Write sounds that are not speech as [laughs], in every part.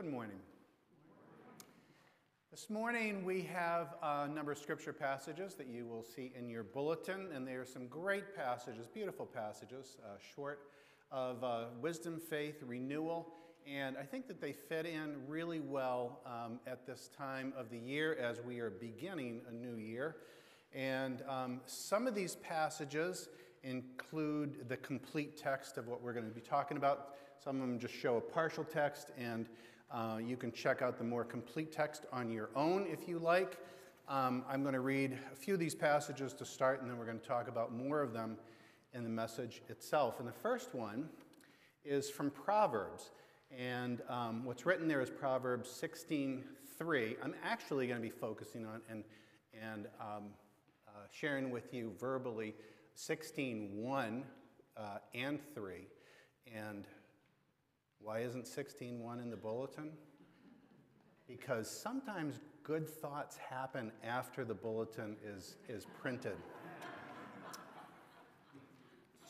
Good morning. This morning we have a number of scripture passages that you will see in your bulletin, and they are some great passages, beautiful passages, uh, short of uh, wisdom, faith, renewal, and I think that they fit in really well um, at this time of the year as we are beginning a new year. And um, some of these passages include the complete text of what we're going to be talking about. Some of them just show a partial text, and uh, you can check out the more complete text on your own if you like. Um, I'm going to read a few of these passages to start, and then we're going to talk about more of them in the message itself. And the first one is from Proverbs. And um, what's written there is Proverbs 16:3. I'm actually going to be focusing on and, and um, uh, sharing with you verbally 16:1 uh, and 3. And why isn't 16:1 in the bulletin? Because sometimes good thoughts happen after the bulletin is, is printed.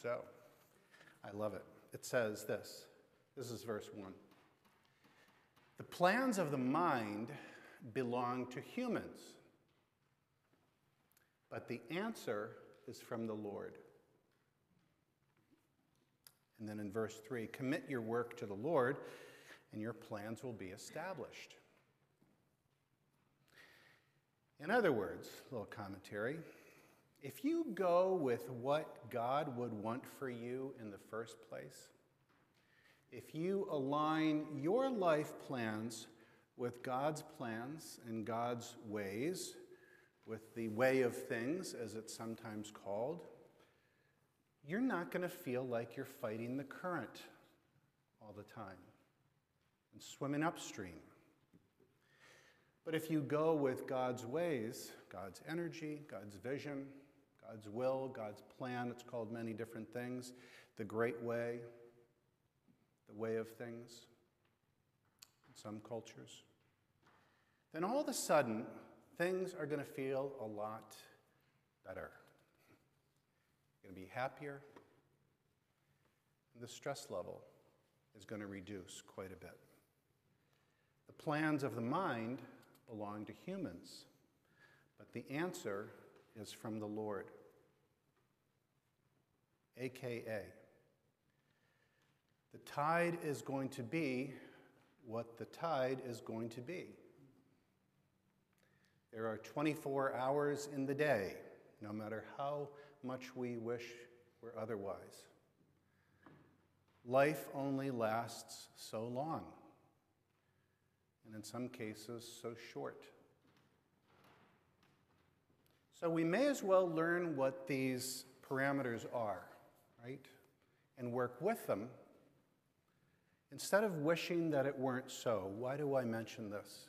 So, I love it. It says this. This is verse 1. The plans of the mind belong to humans, but the answer is from the Lord. And then in verse 3 commit your work to the Lord, and your plans will be established. In other words, a little commentary if you go with what God would want for you in the first place, if you align your life plans with God's plans and God's ways, with the way of things, as it's sometimes called, you're not going to feel like you're fighting the current all the time and swimming upstream. But if you go with God's ways, God's energy, God's vision, God's will, God's plan, it's called many different things, the great way, the way of things in some cultures, then all of a sudden, things are going to feel a lot better. Going to be happier, and the stress level is going to reduce quite a bit. The plans of the mind belong to humans, but the answer is from the Lord. AKA, the tide is going to be what the tide is going to be. There are 24 hours in the day, no matter how much we wish were otherwise. Life only lasts so long, and in some cases, so short. So we may as well learn what these parameters are, right? And work with them instead of wishing that it weren't so. Why do I mention this?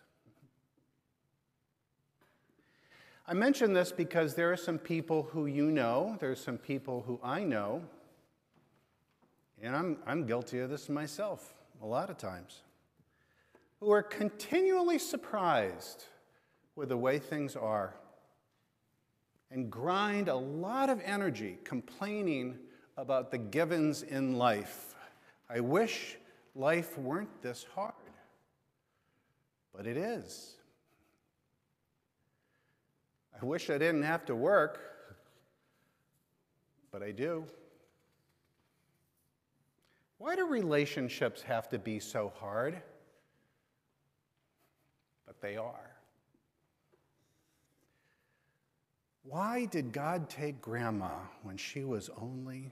I mention this because there are some people who you know, there's some people who I know, and I'm, I'm guilty of this myself a lot of times, who are continually surprised with the way things are and grind a lot of energy complaining about the givens in life. I wish life weren't this hard, but it is. I wish I didn't have to work, but I do. Why do relationships have to be so hard? But they are. Why did God take grandma when she was only?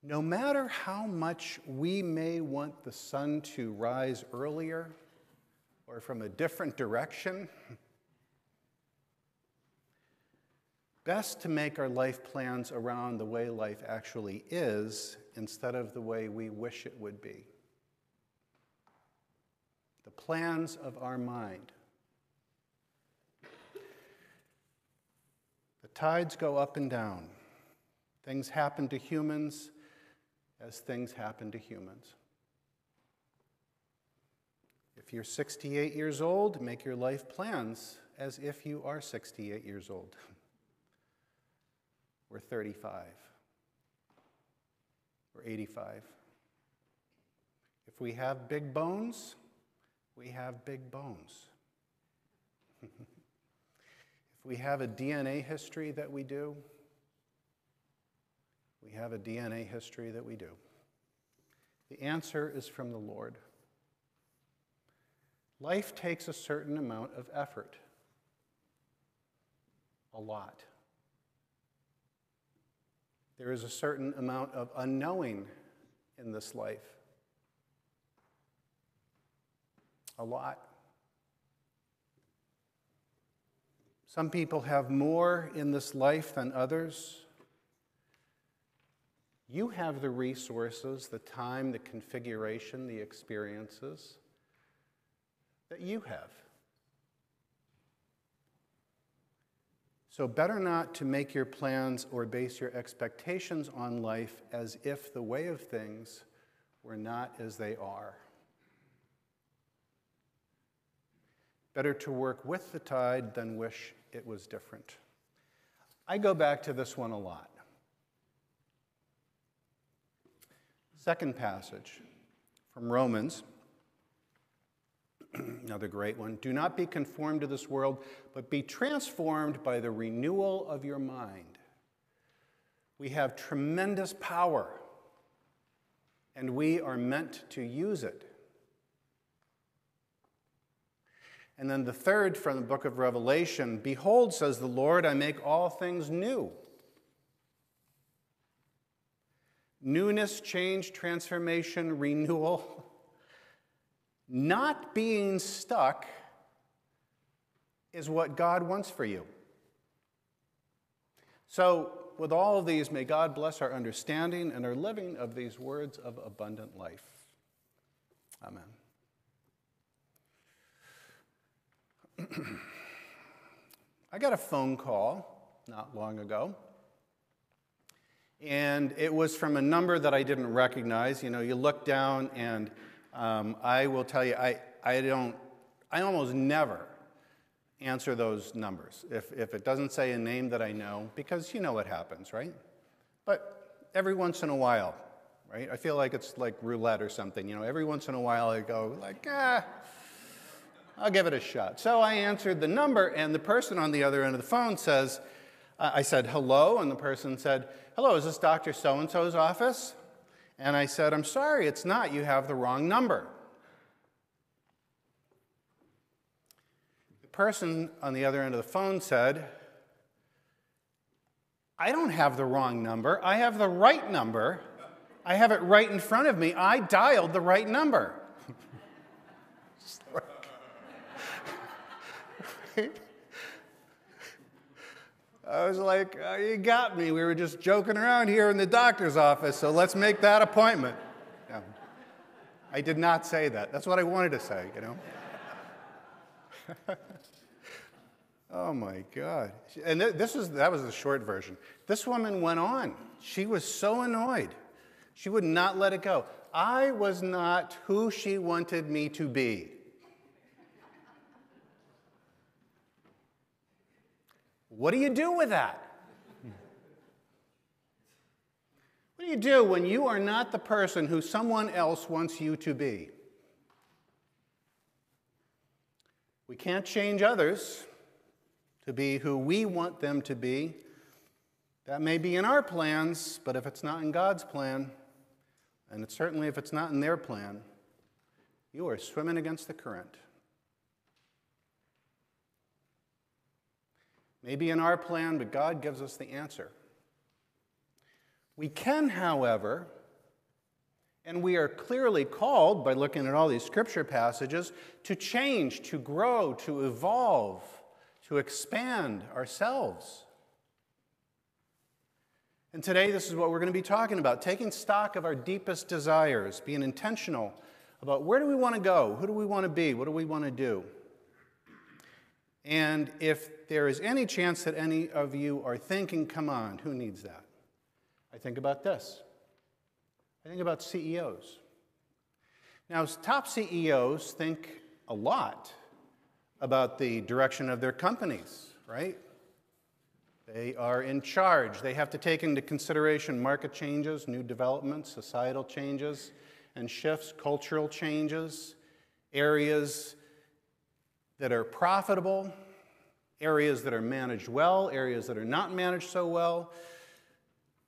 No matter how much we may want the sun to rise earlier or from a different direction, best to make our life plans around the way life actually is instead of the way we wish it would be. The plans of our mind The Tides go up and down. Things happen to humans as things happen to humans. If you're 68 years old, make your life plans as if you are 68 years old. [laughs] We're 35. We're 85. If we have big bones, we have big bones. [laughs] if we have a DNA history that we do, we have a DNA history that we do. The answer is from the Lord. Life takes a certain amount of effort, a lot. There is a certain amount of unknowing in this life, a lot. Some people have more in this life than others. You have the resources, the time, the configuration, the experiences that you have. So, better not to make your plans or base your expectations on life as if the way of things were not as they are. Better to work with the tide than wish it was different. I go back to this one a lot. Second passage from Romans, [clears throat] another great one. Do not be conformed to this world, but be transformed by the renewal of your mind. We have tremendous power, and we are meant to use it. And then the third from the book of Revelation Behold, says the Lord, I make all things new. newness, change, transformation, [laughs] renewal, not being stuck is what God wants for you. So, with all of these, may God bless our understanding and our living of these words of abundant life. Amen. [clears throat] I got a phone call not long ago and it was from a number that I didn't recognize. You know, you look down, and um, I will tell you, I, I don't, I almost never answer those numbers if, if it doesn't say a name that I know, because you know what happens, right? But every once in a while, right? I feel like it's like roulette or something. You know, every once in a while I go like, ah, I'll give it a shot. So I answered the number, and the person on the other end of the phone says, I said, hello, and the person said, hello, is this Dr. So and so's office? And I said, I'm sorry, it's not. You have the wrong number. The person on the other end of the phone said, I don't have the wrong number. I have the right number. I have it right in front of me. I dialed the right number. [laughs] [laughs] right? I was like, oh, You got me. We were just joking around here in the doctor's office, so let's make that appointment. I did not say that. That's what I wanted to say, you know? [laughs] oh my God. And this is, that was the short version. This woman went on. She was so annoyed. She would not let it go. I was not who she wanted me to be. What do you do with that? What do you do when you are not the person who someone else wants you to be? We can't change others to be who we want them to be. That may be in our plans, but if it's not in God's plan, and certainly if it's not in their plan, you are swimming against the current. Maybe in our plan, but God gives us the answer. We can, however, and we are clearly called by looking at all these scripture passages to change, to grow, to evolve, to expand ourselves. And today, this is what we're going to be talking about taking stock of our deepest desires, being intentional about where do we want to go, who do we want to be, what do we want to do. And if there is any chance that any of you are thinking, come on, who needs that? I think about this. I think about CEOs. Now, top CEOs think a lot about the direction of their companies, right? They are in charge. They have to take into consideration market changes, new developments, societal changes, and shifts, cultural changes, areas that are profitable, areas that are managed well, areas that are not managed so well.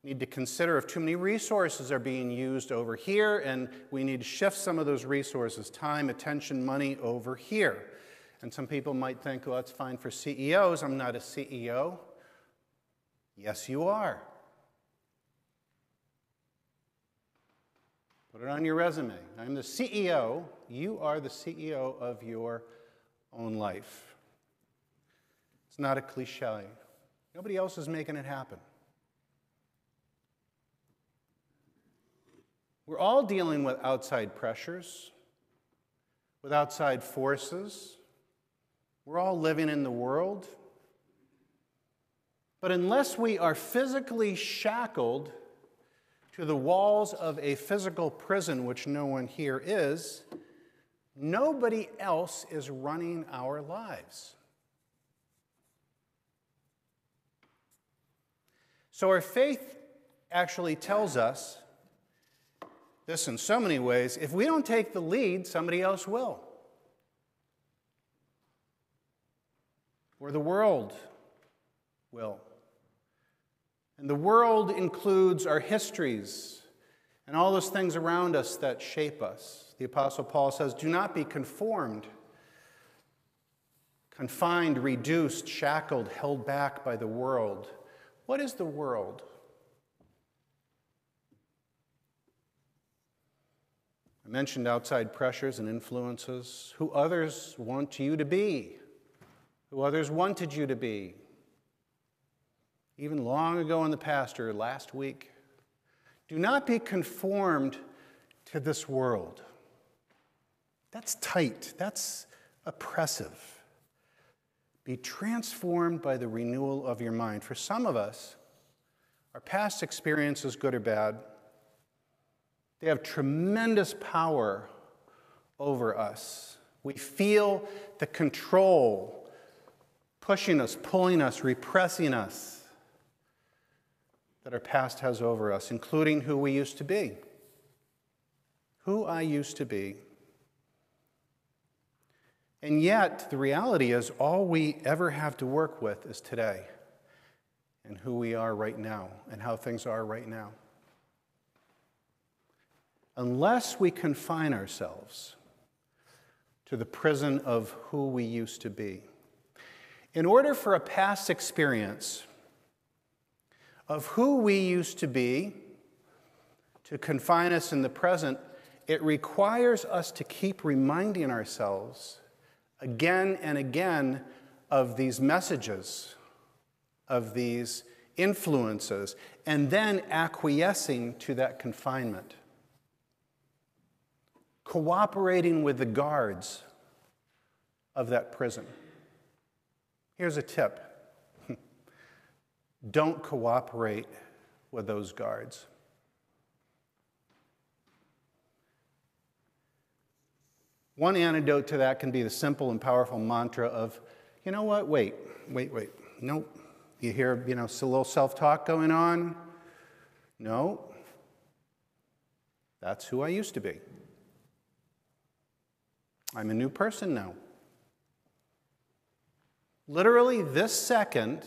Need to consider if too many resources are being used over here, and we need to shift some of those resources, time, attention, money, over here. And some people might think, well, that's fine for CEOs. I'm not a CEO. Yes, you are. Put it on your resume. I'm the CEO. You are the CEO of your own life. It's not a cliche. Nobody else is making it happen. We're all dealing with outside pressures, with outside forces. We're all living in the world. But unless we are physically shackled to the walls of a physical prison, which no one here is, nobody else is running our lives. So our faith actually tells us this in so many ways if we don't take the lead, somebody else will. Or the world will. And the world includes our histories and all those things around us that shape us. The Apostle Paul says, Do not be conformed, confined, reduced, shackled, held back by the world. What is the world? I mentioned outside pressures and influences, who others want you to be, who others wanted you to be even long ago in the past or last week. Do not be conformed to this world. That's tight, that's oppressive. Be transformed by the renewal of your mind. For some of us, our past experiences, good or bad, they have tremendous power over us. We feel the control pushing us, pulling us, repressing us that our past has over us, including who we used to be. Who I used to be. And yet, the reality is, all we ever have to work with is today and who we are right now and how things are right now. Unless we confine ourselves to the prison of who we used to be. In order for a past experience of who we used to be to confine us in the present, it requires us to keep reminding ourselves again and again of these messages, of these influences, and then acquiescing to that confinement. Cooperating with the guards of that prison. Here's a tip don't cooperate with those guards. One antidote to that can be the simple and powerful mantra of, you know what, wait, wait, wait, nope. You hear, you know, a little self talk going on? No. That's who I used to be. I'm a new person now. Literally, this second,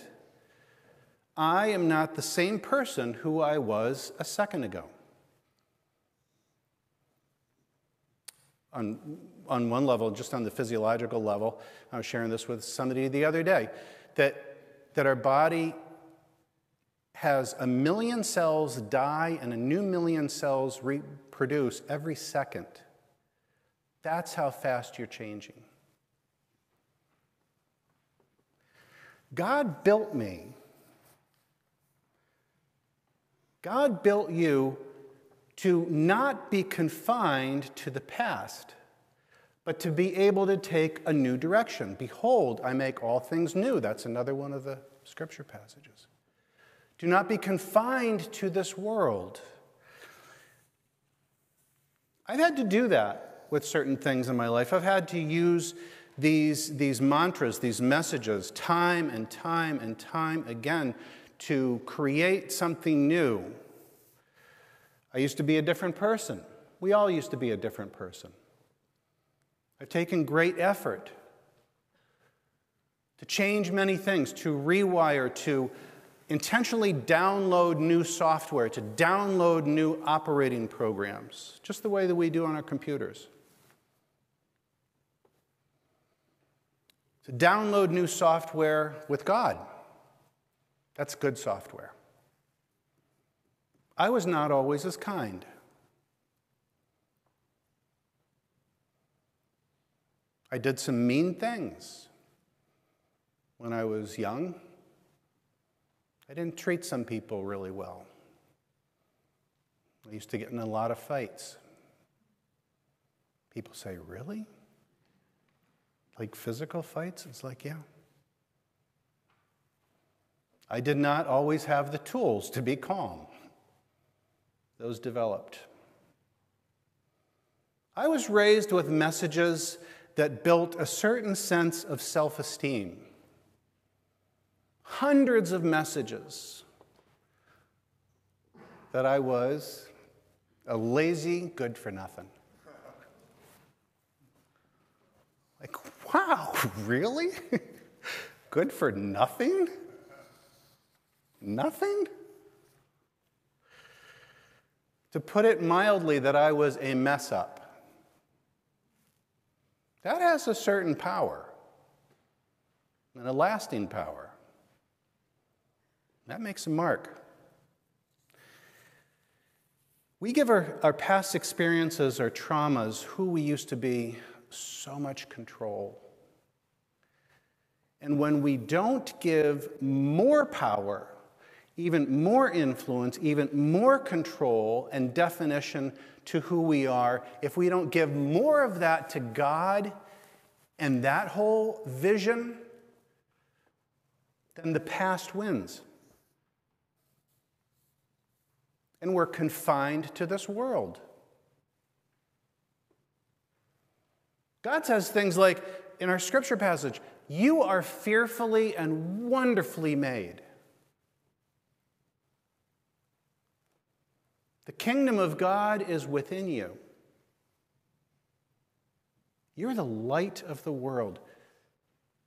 I am not the same person who I was a second ago. On, on one level, just on the physiological level, I was sharing this with somebody the other day, that, that our body has a million cells die and a new million cells reproduce every second. That's how fast you're changing. God built me God built you to not be confined to the past, but to be able to take a new direction. Behold, I make all things new. That's another one of the scripture passages. Do not be confined to this world. I've had to do that with certain things in my life. I've had to use these, these mantras, these messages, time and time and time again to create something new. I used to be a different person. We all used to be a different person. I've taken great effort to change many things, to rewire, to intentionally download new software, to download new operating programs, just the way that we do on our computers. To download new software with God. That's good software. I was not always as kind. I did some mean things when I was young. I didn't treat some people really well. I used to get in a lot of fights. People say, Really? Like physical fights? It's like, Yeah. I did not always have the tools to be calm. Those developed. I was raised with messages that built a certain sense of self esteem. Hundreds of messages that I was a lazy, good for nothing. Like, wow, [laughs] really? good for nothing? Nothing? To put it mildly, that I was a mess up. That has a certain power and a lasting power. That makes a mark. We give our, our past experiences, our traumas, who we used to be, so much control. And when we don't give more power, even more influence, even more control and definition to who we are, if we don't give more of that to God and that whole vision, then the past wins. And we're confined to this world. God says things like in our scripture passage, You are fearfully and wonderfully made. The kingdom of God is within you. You're the light of the world.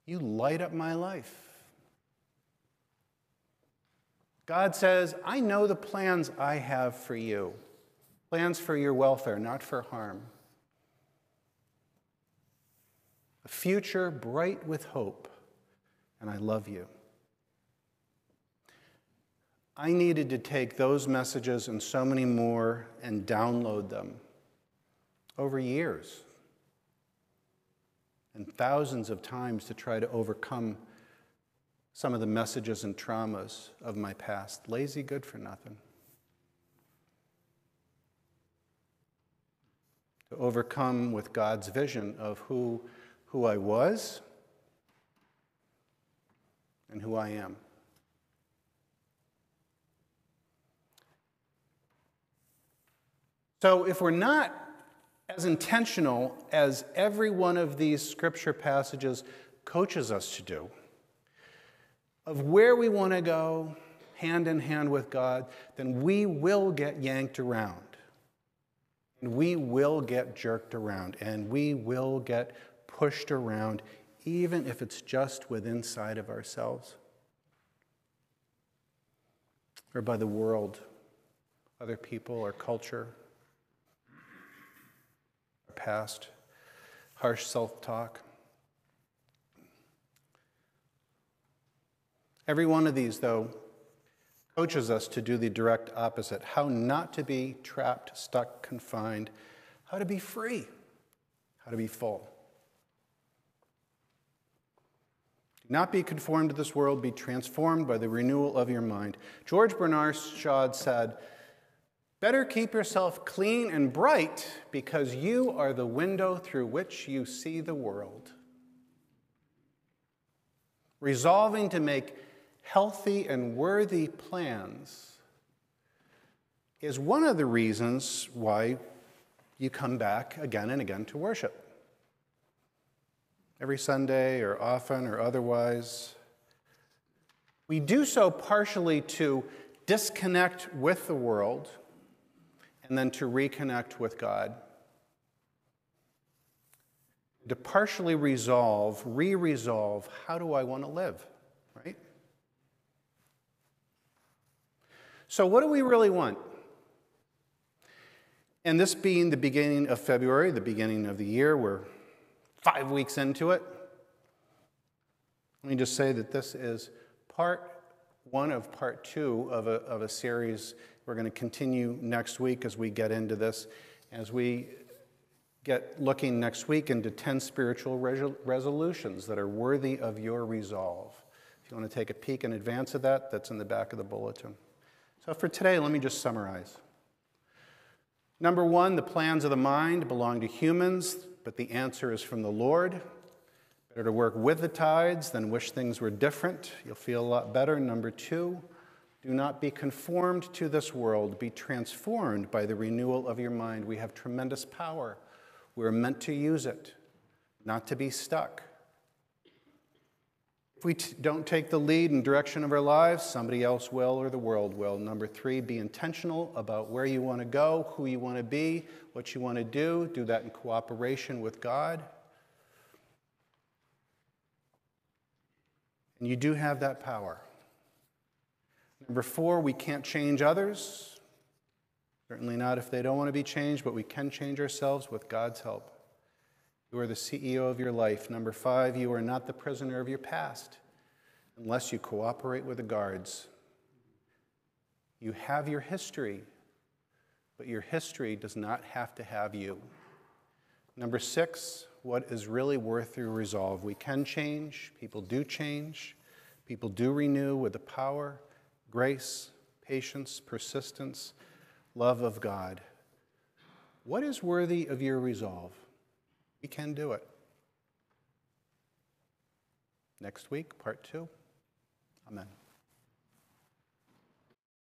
You light up my life. God says, I know the plans I have for you plans for your welfare, not for harm. A future bright with hope, and I love you. I needed to take those messages and so many more and download them over years and thousands of times to try to overcome some of the messages and traumas of my past. Lazy, good for nothing. To overcome with God's vision of who, who I was and who I am. So, if we're not as intentional as every one of these scripture passages coaches us to do, of where we want to go hand in hand with God, then we will get yanked around. And we will get jerked around. And we will get pushed around, even if it's just within inside of ourselves or by the world, other people, or culture past, harsh self talk. Every one of these, though, coaches us to do the direct opposite how not to be trapped, stuck, confined, how to be free, how to be full. Do not be conformed to this world, be transformed by the renewal of your mind. George Bernard Shaw said, Better keep yourself clean and bright because you are the window through which you see the world. Resolving to make healthy and worthy plans is one of the reasons why you come back again and again to worship. Every Sunday or often or otherwise. We do so partially to disconnect with the world and then to reconnect with God. To partially resolve, re resolve, how do I want to live, right? So, what do we really want? And this being the beginning of February, the beginning of the year, we're five weeks into it. Let me just say that this is part one of part two of a, of a series. We're going to continue next week as we get into this, as we get looking next week into 10 spiritual resolutions that are worthy of your resolve. If you want to take a peek in advance of that, that's in the back of the bulletin. So for today, let me just summarize. Number one, the plans of the mind belong to humans, but the answer is from the Lord. Better to work with the tides than wish things were different. You'll feel a lot better. Number two, do not be conformed to this world. Be transformed by the renewal of your mind. We have tremendous power. We're meant to use it, not to be stuck. If we t- don't take the lead and direction of our lives, somebody else will or the world will. Number three, be intentional about where you want to go, who you want to be, what you want to do. Do that in cooperation with God. And you do have that power. Number four, we can't change others. Certainly not if they don't want to be changed, but we can change ourselves with God's help. You are the CEO of your life. Number five, you are not the prisoner of your past unless you cooperate with the guards. You have your history, but your history does not have to have you. Number six, what is really worth your resolve? We can change, people do change, people do renew with the power, grace, patience, persistence, love of God. What is worthy of your resolve? We can do it. Next week, part two. Amen.